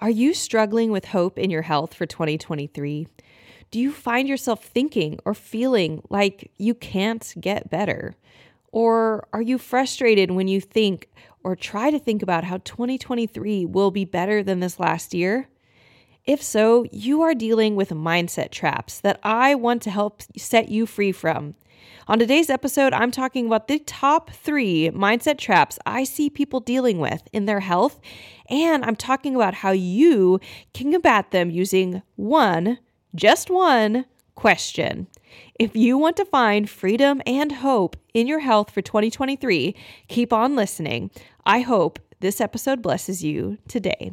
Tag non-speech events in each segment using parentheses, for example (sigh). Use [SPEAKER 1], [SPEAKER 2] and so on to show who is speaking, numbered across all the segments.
[SPEAKER 1] Are you struggling with hope in your health for 2023? Do you find yourself thinking or feeling like you can't get better? Or are you frustrated when you think or try to think about how 2023 will be better than this last year? If so, you are dealing with mindset traps that I want to help set you free from. On today's episode, I'm talking about the top three mindset traps I see people dealing with in their health, and I'm talking about how you can combat them using one, just one, question. If you want to find freedom and hope in your health for 2023, keep on listening. I hope this episode blesses you today.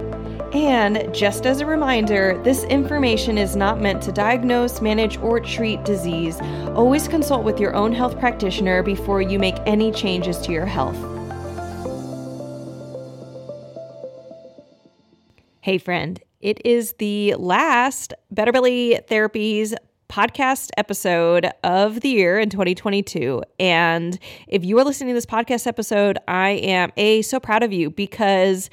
[SPEAKER 1] And just as a reminder, this information is not meant to diagnose, manage, or treat disease. Always consult with your own health practitioner before you make any changes to your health. Hey, friend, it is the last Better Belly Therapies podcast episode of the year in 2022. And if you are listening to this podcast episode, I am A, so proud of you because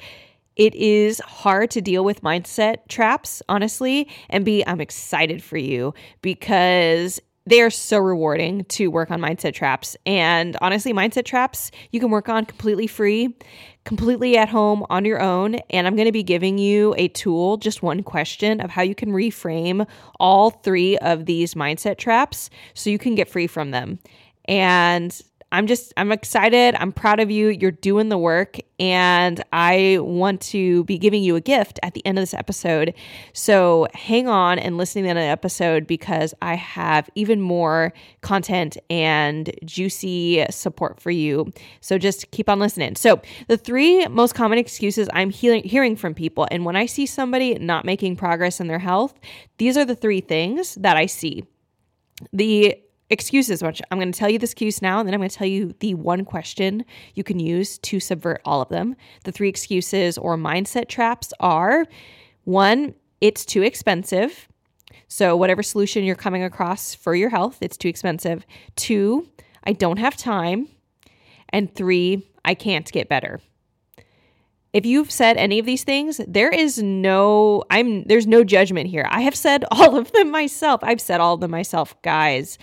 [SPEAKER 1] it is hard to deal with mindset traps, honestly. And B, I'm excited for you because they are so rewarding to work on mindset traps. And honestly, mindset traps you can work on completely free, completely at home on your own. And I'm going to be giving you a tool, just one question of how you can reframe all three of these mindset traps so you can get free from them. And I'm just, I'm excited. I'm proud of you. You're doing the work. And I want to be giving you a gift at the end of this episode. So hang on and listening to the episode because I have even more content and juicy support for you. So just keep on listening. So, the three most common excuses I'm he- hearing from people, and when I see somebody not making progress in their health, these are the three things that I see. The excuses, I'm going to tell you the excuse now, and then I'm going to tell you the one question you can use to subvert all of them. The three excuses or mindset traps are one, it's too expensive. So, whatever solution you're coming across for your health, it's too expensive. Two, I don't have time. And three, I can't get better. If you've said any of these things, there is no I'm there's no judgment here. I have said (laughs) all of them myself. I've said all of them myself, guys.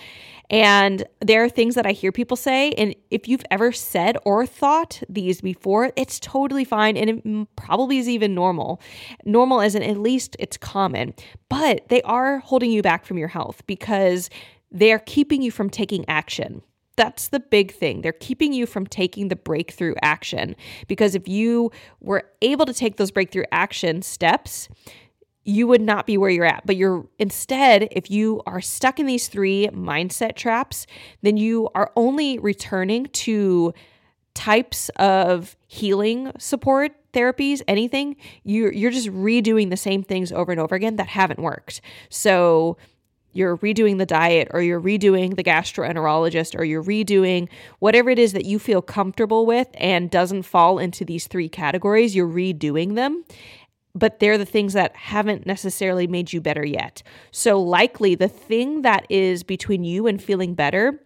[SPEAKER 1] And there are things that I hear people say. And if you've ever said or thought these before, it's totally fine. And it probably is even normal. Normal isn't, at least it's common. But they are holding you back from your health because they're keeping you from taking action. That's the big thing. They're keeping you from taking the breakthrough action. Because if you were able to take those breakthrough action steps, you would not be where you're at. But you're instead, if you are stuck in these three mindset traps, then you are only returning to types of healing support therapies anything you're you're just redoing the same things over and over again that haven't worked so you're redoing the diet or you're redoing the gastroenterologist or you're redoing whatever it is that you feel comfortable with and doesn't fall into these three categories you're redoing them but they're the things that haven't necessarily made you better yet. So, likely the thing that is between you and feeling better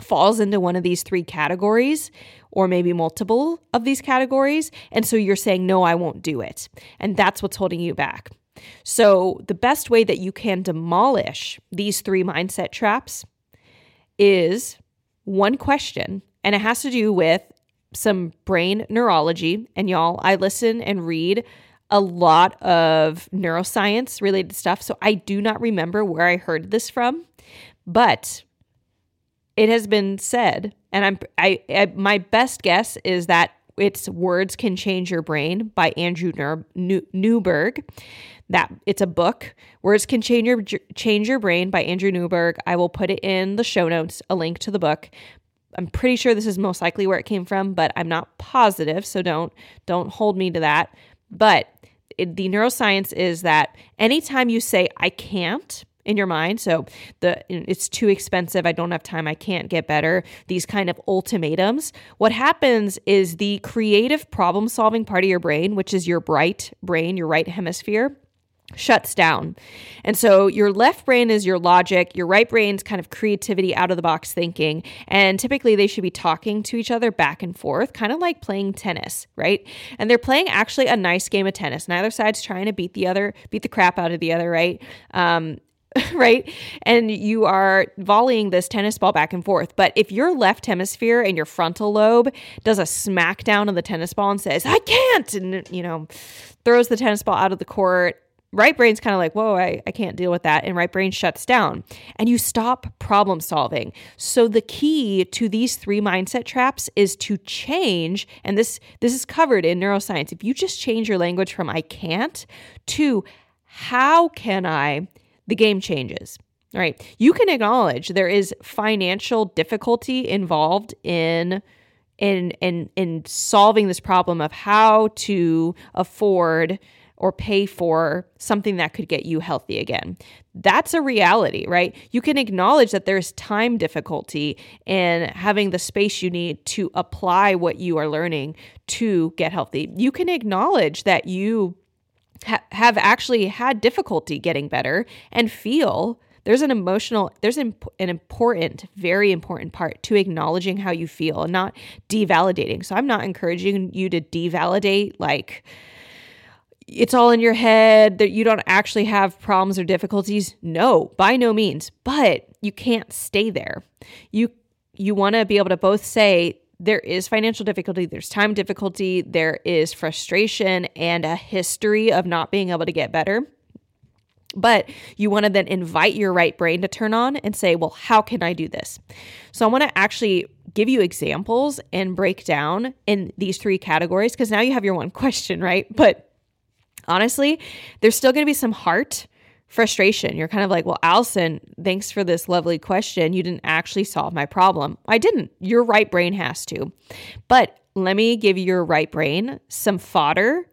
[SPEAKER 1] falls into one of these three categories, or maybe multiple of these categories. And so you're saying, no, I won't do it. And that's what's holding you back. So, the best way that you can demolish these three mindset traps is one question, and it has to do with some brain neurology. And y'all, I listen and read a lot of neuroscience related stuff. So I do not remember where I heard this from, but it has been said, and I'm I, I my best guess is that it's Words Can Change Your Brain by Andrew Newberg. That it's a book. Words Can Change Your Change Your Brain by Andrew Newberg. I will put it in the show notes, a link to the book. I'm pretty sure this is most likely where it came from, but I'm not positive, so don't don't hold me to that. But it, the neuroscience is that anytime you say I can't in your mind, so the it's too expensive, I don't have time, I can't get better, these kind of ultimatums, what happens is the creative problem solving part of your brain, which is your bright brain, your right hemisphere, shuts down. And so your left brain is your logic, your right brain's kind of creativity, out of the box thinking. And typically they should be talking to each other back and forth, kind of like playing tennis, right? And they're playing actually a nice game of tennis. Neither side's trying to beat the other, beat the crap out of the other, right? Um, (laughs) right? And you are volleying this tennis ball back and forth. But if your left hemisphere and your frontal lobe does a smackdown of the tennis ball and says, I can't, and, you know, throws the tennis ball out of the court right brain's kind of like, whoa, I, I can't deal with that. And right brain shuts down and you stop problem solving. So the key to these three mindset traps is to change, and this this is covered in neuroscience. If you just change your language from I can't to how can I, the game changes. All right. You can acknowledge there is financial difficulty involved in in in in solving this problem of how to afford or pay for something that could get you healthy again. That's a reality, right? You can acknowledge that there's time difficulty in having the space you need to apply what you are learning to get healthy. You can acknowledge that you ha- have actually had difficulty getting better and feel there's an emotional there's an, an important very important part to acknowledging how you feel and not devalidating so i'm not encouraging you to devalidate like it's all in your head that you don't actually have problems or difficulties no by no means but you can't stay there you you want to be able to both say there is financial difficulty there's time difficulty there is frustration and a history of not being able to get better but you want to then invite your right brain to turn on and say, well, how can I do this? So I want to actually give you examples and break down in these three categories because now you have your one (laughs) question, right? But honestly, there's still going to be some heart frustration. You're kind of like, well, Allison, thanks for this lovely question. You didn't actually solve my problem. I didn't. Your right brain has to. But let me give your right brain some fodder,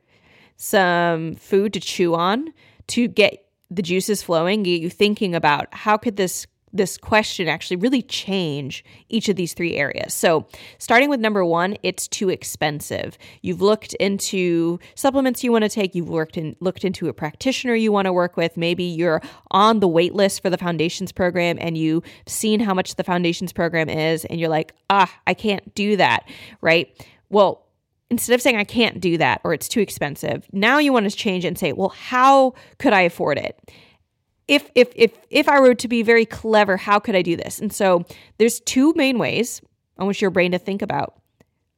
[SPEAKER 1] some food to chew on to get the juices flowing, get you thinking about how could this this question actually really change each of these three areas. So, starting with number 1, it's too expensive. You've looked into supplements you want to take, you've worked in looked into a practitioner you want to work with, maybe you're on the wait list for the foundations program and you've seen how much the foundations program is and you're like, "Ah, I can't do that." Right? Well, instead of saying I can't do that or it's too expensive, now you want to change and say, "Well, how could I afford it?" If if if if I were to be very clever, how could I do this? And so there's two main ways I want your brain to think about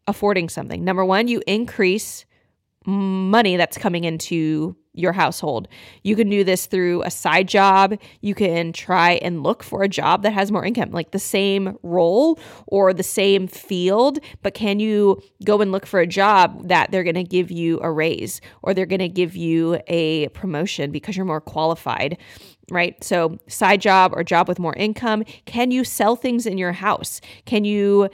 [SPEAKER 1] affording something. Number one, you increase money that's coming into your household. You can do this through a side job. You can try and look for a job that has more income, like the same role or the same field, but can you go and look for a job that they're going to give you a raise or they're going to give you a promotion because you're more qualified? Right? So, side job or job with more income. Can you sell things in your house? Can you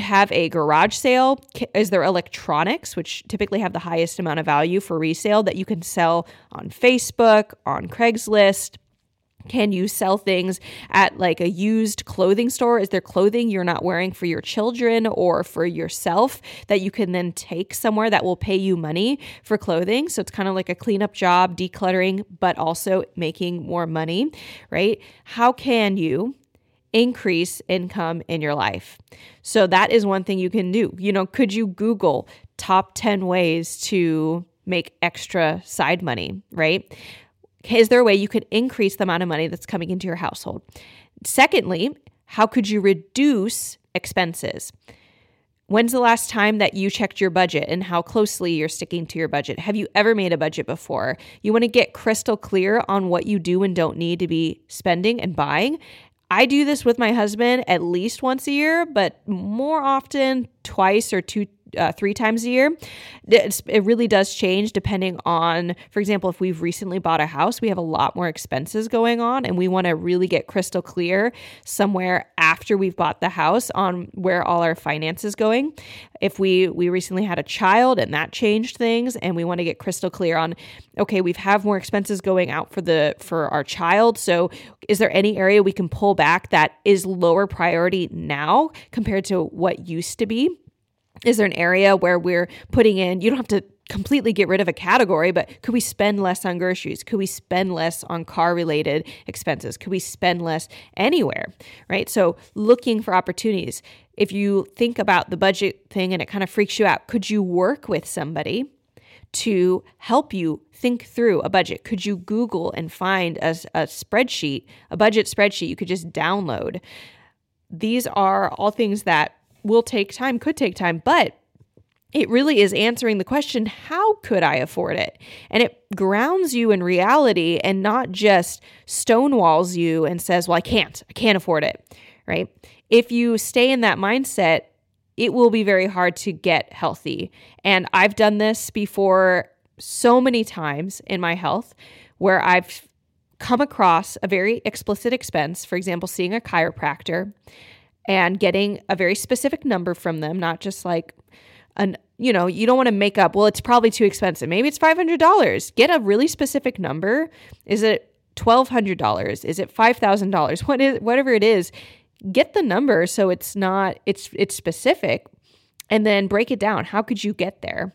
[SPEAKER 1] have a garage sale? Is there electronics, which typically have the highest amount of value for resale, that you can sell on Facebook, on Craigslist? Can you sell things at like a used clothing store? Is there clothing you're not wearing for your children or for yourself that you can then take somewhere that will pay you money for clothing? So it's kind of like a cleanup job, decluttering, but also making more money, right? How can you increase income in your life? So that is one thing you can do. You know, could you Google top 10 ways to make extra side money, right? Is there a way you could increase the amount of money that's coming into your household? Secondly, how could you reduce expenses? When's the last time that you checked your budget and how closely you're sticking to your budget? Have you ever made a budget before? You want to get crystal clear on what you do and don't need to be spending and buying. I do this with my husband at least once a year, but more often twice or two uh, three times a year. It's, it really does change depending on, for example, if we've recently bought a house, we have a lot more expenses going on, and we want to really get crystal clear somewhere after we've bought the house on where all our finances going. If we we recently had a child and that changed things, and we want to get crystal clear on, okay, we've have more expenses going out for the for our child. So, is there any area we can pull back that is lower priority now compared to what used to be? Is there an area where we're putting in, you don't have to completely get rid of a category, but could we spend less on groceries? Could we spend less on car related expenses? Could we spend less anywhere? Right. So looking for opportunities. If you think about the budget thing and it kind of freaks you out, could you work with somebody to help you think through a budget? Could you Google and find a, a spreadsheet, a budget spreadsheet you could just download? These are all things that will take time, could take time, but it really is answering the question how could I afford it? And it grounds you in reality and not just stonewalls you and says, well, I can't, I can't afford it, right? If you stay in that mindset, it will be very hard to get healthy. And I've done this before so many times in my health where I've come across a very explicit expense, for example, seeing a chiropractor and getting a very specific number from them, not just like an you know, you don't want to make up, well, it's probably too expensive. Maybe it's $500. Get a really specific number. Is it $1200? Is it $5000? What is whatever it is, get the number so it's not it's it's specific and then break it down. How could you get there?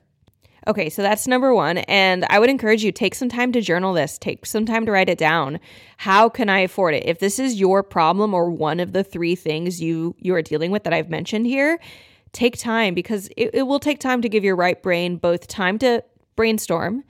[SPEAKER 1] Okay, so that's number one. And I would encourage you take some time to journal this, take some time to write it down. How can I afford it? If this is your problem or one of the three things you you are dealing with that I've mentioned here, take time because it, it will take time to give your right brain both time to brainstorm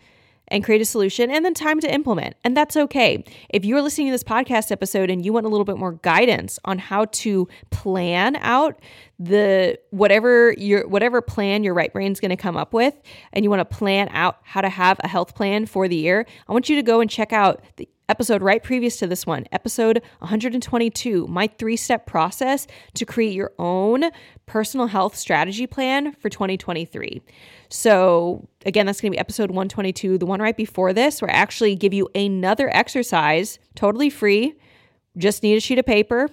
[SPEAKER 1] and create a solution and then time to implement. And that's okay. If you're listening to this podcast episode and you want a little bit more guidance on how to plan out the whatever your whatever plan your right brain's going to come up with and you want to plan out how to have a health plan for the year, I want you to go and check out the episode right previous to this one, episode 122, my three step process to create your own personal health strategy plan for 2023. So, again, that's going to be episode 122. The one right before this, where I actually give you another exercise, totally free, just need a sheet of paper,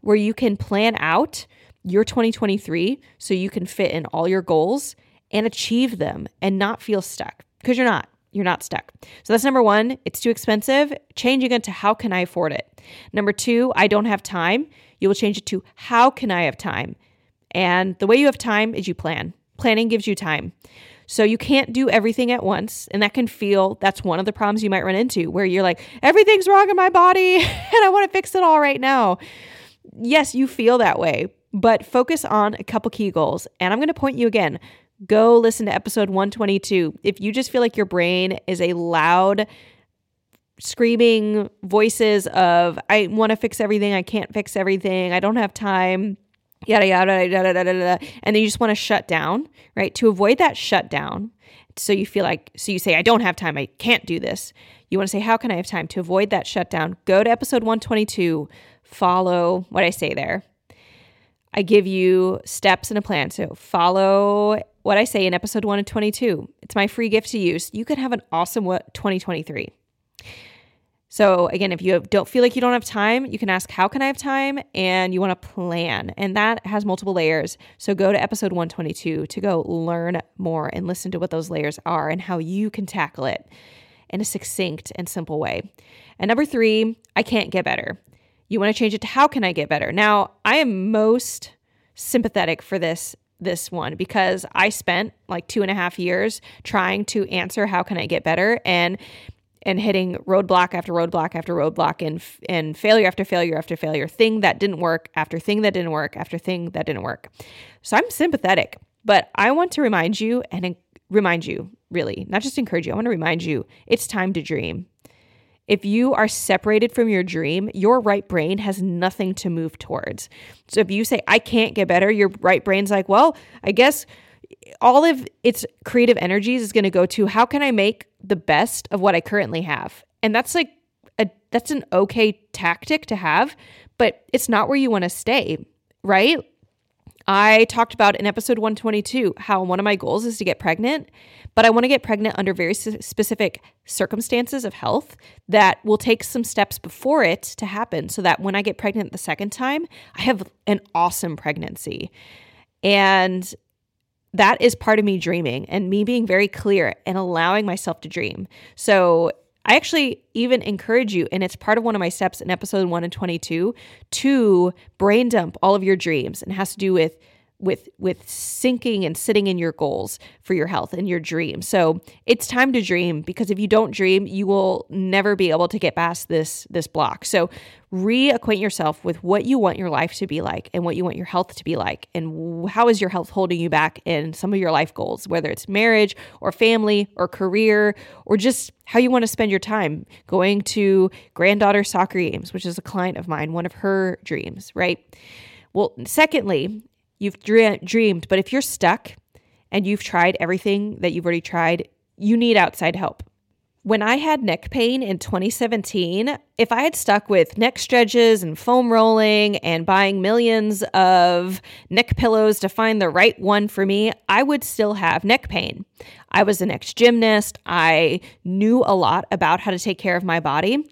[SPEAKER 1] where you can plan out your 2023 so you can fit in all your goals and achieve them and not feel stuck because you're not. You're not stuck. So that's number one. It's too expensive. Changing it to how can I afford it? Number two, I don't have time. You will change it to how can I have time? And the way you have time is you plan. Planning gives you time. So you can't do everything at once. And that can feel that's one of the problems you might run into where you're like, everything's wrong in my body (laughs) and I want to fix it all right now. Yes, you feel that way, but focus on a couple key goals. And I'm going to point you again go listen to episode 122. If you just feel like your brain is a loud, screaming voices of, I want to fix everything, I can't fix everything, I don't have time, yada, yada, yada, yada, yada, and then you just want to shut down, right? To avoid that shutdown, so you feel like, so you say, I don't have time, I can't do this. You want to say, How can I have time? To avoid that shutdown, go to episode 122, follow what I say there. I give you steps and a plan. So follow what I say in episode 1 of 22. It's my free gift to. So you could have an awesome 2023. So again, if you don't feel like you don't have time, you can ask, How can I have time? And you want to plan. And that has multiple layers. So go to episode 122 to go learn more and listen to what those layers are and how you can tackle it in a succinct and simple way. And number three, I can't get better. You want to change it to how can I get better? Now, I am most sympathetic for this this one because I spent like two and a half years trying to answer how can I get better and and hitting roadblock after roadblock after roadblock and and failure after failure after failure, thing that didn't work after thing that didn't work after thing that didn't work. So I'm sympathetic, but I want to remind you and remind you, really, not just encourage you. I want to remind you, it's time to dream. If you are separated from your dream, your right brain has nothing to move towards. So if you say, I can't get better, your right brain's like, well, I guess all of its creative energies is going to go to how can I make the best of what I currently have? And that's like a that's an okay tactic to have, but it's not where you want to stay, right? I talked about in episode 122 how one of my goals is to get pregnant, but I want to get pregnant under very specific circumstances of health that will take some steps before it to happen so that when I get pregnant the second time, I have an awesome pregnancy. And that is part of me dreaming and me being very clear and allowing myself to dream. So I actually even encourage you, and it's part of one of my steps in episode one and 22, to brain dump all of your dreams. And has to do with with with sinking and sitting in your goals for your health and your dreams. So it's time to dream because if you don't dream, you will never be able to get past this this block. So reacquaint yourself with what you want your life to be like and what you want your health to be like and how is your health holding you back in some of your life goals, whether it's marriage or family or career or just how you want to spend your time going to granddaughter soccer games, which is a client of mine, one of her dreams, right? Well, secondly, You've dreamed, but if you're stuck and you've tried everything that you've already tried, you need outside help. When I had neck pain in 2017, if I had stuck with neck stretches and foam rolling and buying millions of neck pillows to find the right one for me, I would still have neck pain. I was an ex gymnast. I knew a lot about how to take care of my body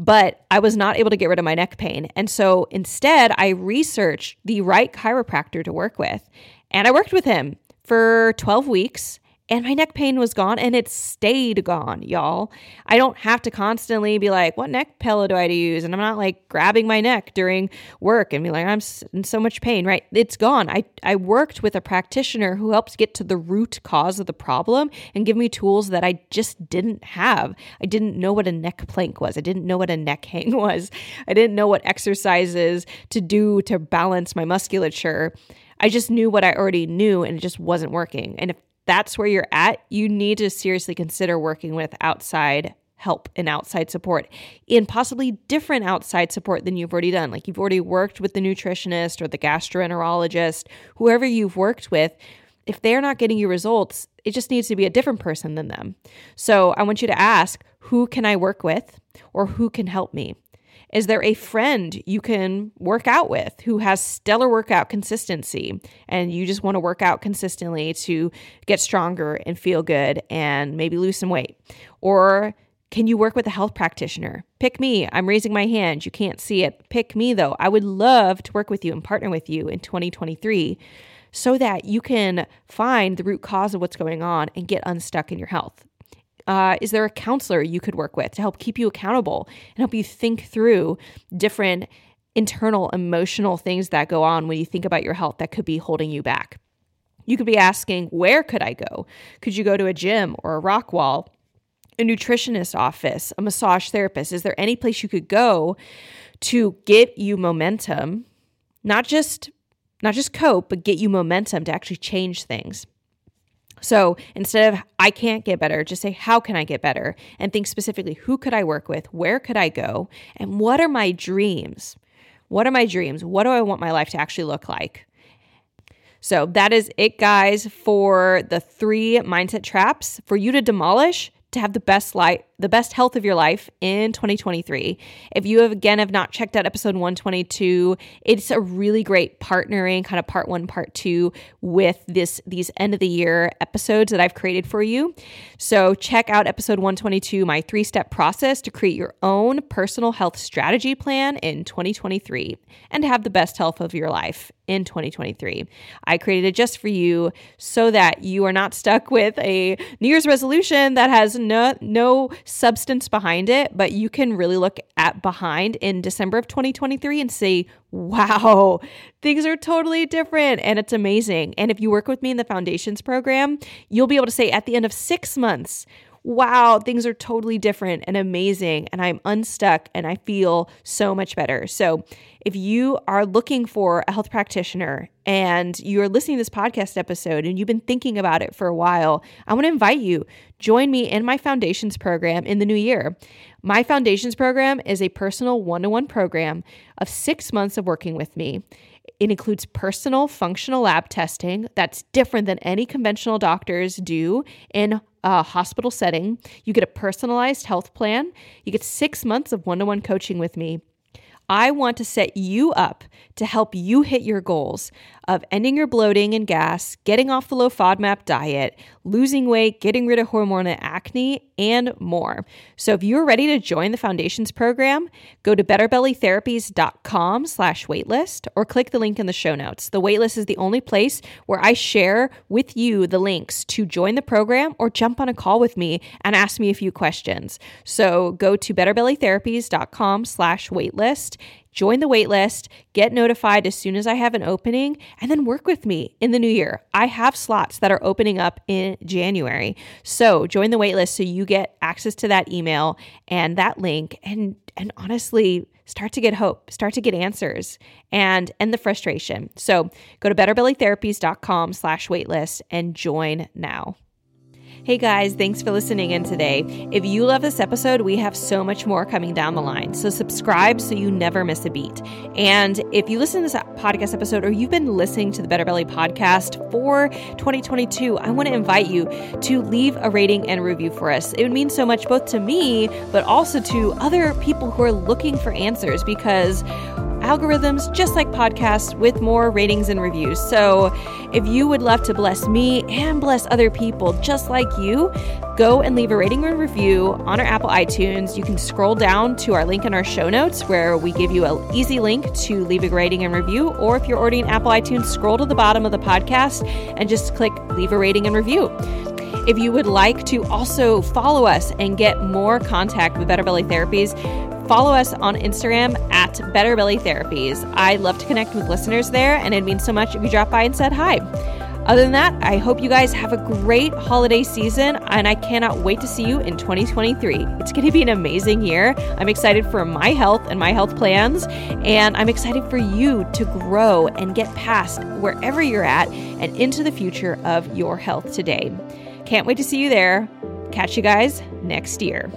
[SPEAKER 1] but I was not able to get rid of my neck pain. And so instead, I researched the right chiropractor to work with. And I worked with him for 12 weeks and my neck pain was gone and it stayed gone, y'all. I don't have to constantly be like, what neck pillow do I use? And I'm not like grabbing my neck during work and be like, I'm in so much pain, right? It's gone. I, I worked with a practitioner who helps get to the root cause of the problem and give me tools that I just didn't have. I didn't know what a neck plank was. I didn't know what a neck hang (laughs) was. I didn't know what exercises to do to balance my musculature. I just knew what I already knew and it just wasn't working. And if that's where you're at, you need to seriously consider working with outside help and outside support in possibly different outside support than you've already done. Like you've already worked with the nutritionist or the gastroenterologist, whoever you've worked with. If they're not getting you results, it just needs to be a different person than them. So I want you to ask who can I work with or who can help me? Is there a friend you can work out with who has stellar workout consistency and you just want to work out consistently to get stronger and feel good and maybe lose some weight? Or can you work with a health practitioner? Pick me. I'm raising my hand. You can't see it. Pick me, though. I would love to work with you and partner with you in 2023 so that you can find the root cause of what's going on and get unstuck in your health. Uh, is there a counselor you could work with to help keep you accountable and help you think through different internal emotional things that go on when you think about your health that could be holding you back? You could be asking, where could I go? Could you go to a gym or a rock wall, a nutritionist office, a massage therapist? Is there any place you could go to get you momentum, not just not just cope, but get you momentum to actually change things? So instead of I can't get better, just say how can I get better and think specifically who could I work with? Where could I go? And what are my dreams? What are my dreams? What do I want my life to actually look like? So that is it, guys, for the three mindset traps for you to demolish to have the best life the best health of your life in 2023. If you have again have not checked out episode 122, it's a really great partnering kind of part 1 part 2 with this these end of the year episodes that I've created for you. So check out episode 122 my 3-step process to create your own personal health strategy plan in 2023 and have the best health of your life in 2023. I created it just for you so that you are not stuck with a New Year's resolution that has no no substance behind it, but you can really look at behind in December of 2023 and say, wow, things are totally different and it's amazing. And if you work with me in the foundations program, you'll be able to say at the end of six months, wow, things are totally different and amazing, and I'm unstuck and I feel so much better. So, if you are looking for a health practitioner and you're listening to this podcast episode and you've been thinking about it for a while, I want to invite you join me in my foundations program in the new year. My foundations program is a personal one-to-one program of 6 months of working with me. It includes personal functional lab testing that's different than any conventional doctors do in a hospital setting. You get a personalized health plan. You get six months of one to one coaching with me. I want to set you up to help you hit your goals of ending your bloating and gas, getting off the low FODMAP diet, losing weight, getting rid of hormonal acne, and more. So if you're ready to join the Foundations program, go to betterbellytherapies.com slash waitlist or click the link in the show notes. The waitlist is the only place where I share with you the links to join the program or jump on a call with me and ask me a few questions. So go to betterbellytherapies.com slash waitlist join the waitlist, get notified as soon as I have an opening, and then work with me in the new year. I have slots that are opening up in January. So join the waitlist so you get access to that email and that link and and honestly start to get hope, start to get answers and end the frustration. So go to betterbellytherapies.com slash waitlist and join now. Hey guys, thanks for listening in today. If you love this episode, we have so much more coming down the line. So subscribe so you never miss a beat. And if you listen to this podcast episode or you've been listening to the Better Belly podcast for 2022, I want to invite you to leave a rating and review for us. It would mean so much both to me, but also to other people who are looking for answers because algorithms just like podcasts with more ratings and reviews. So if you would love to bless me and bless other people just like you, go and leave a rating and review on our Apple iTunes. You can scroll down to our link in our show notes where we give you an easy link to leave a rating and review. Or if you're already in Apple iTunes, scroll to the bottom of the podcast and just click leave a rating and review. If you would like to also follow us and get more contact with Better Belly Therapies, follow us on Instagram at Better Belly Therapies. I love to connect with listeners there, and it means so much if you drop by and said hi. Other than that, I hope you guys have a great holiday season, and I cannot wait to see you in 2023. It's going to be an amazing year. I'm excited for my health and my health plans, and I'm excited for you to grow and get past wherever you're at and into the future of your health today. Can't wait to see you there. Catch you guys next year.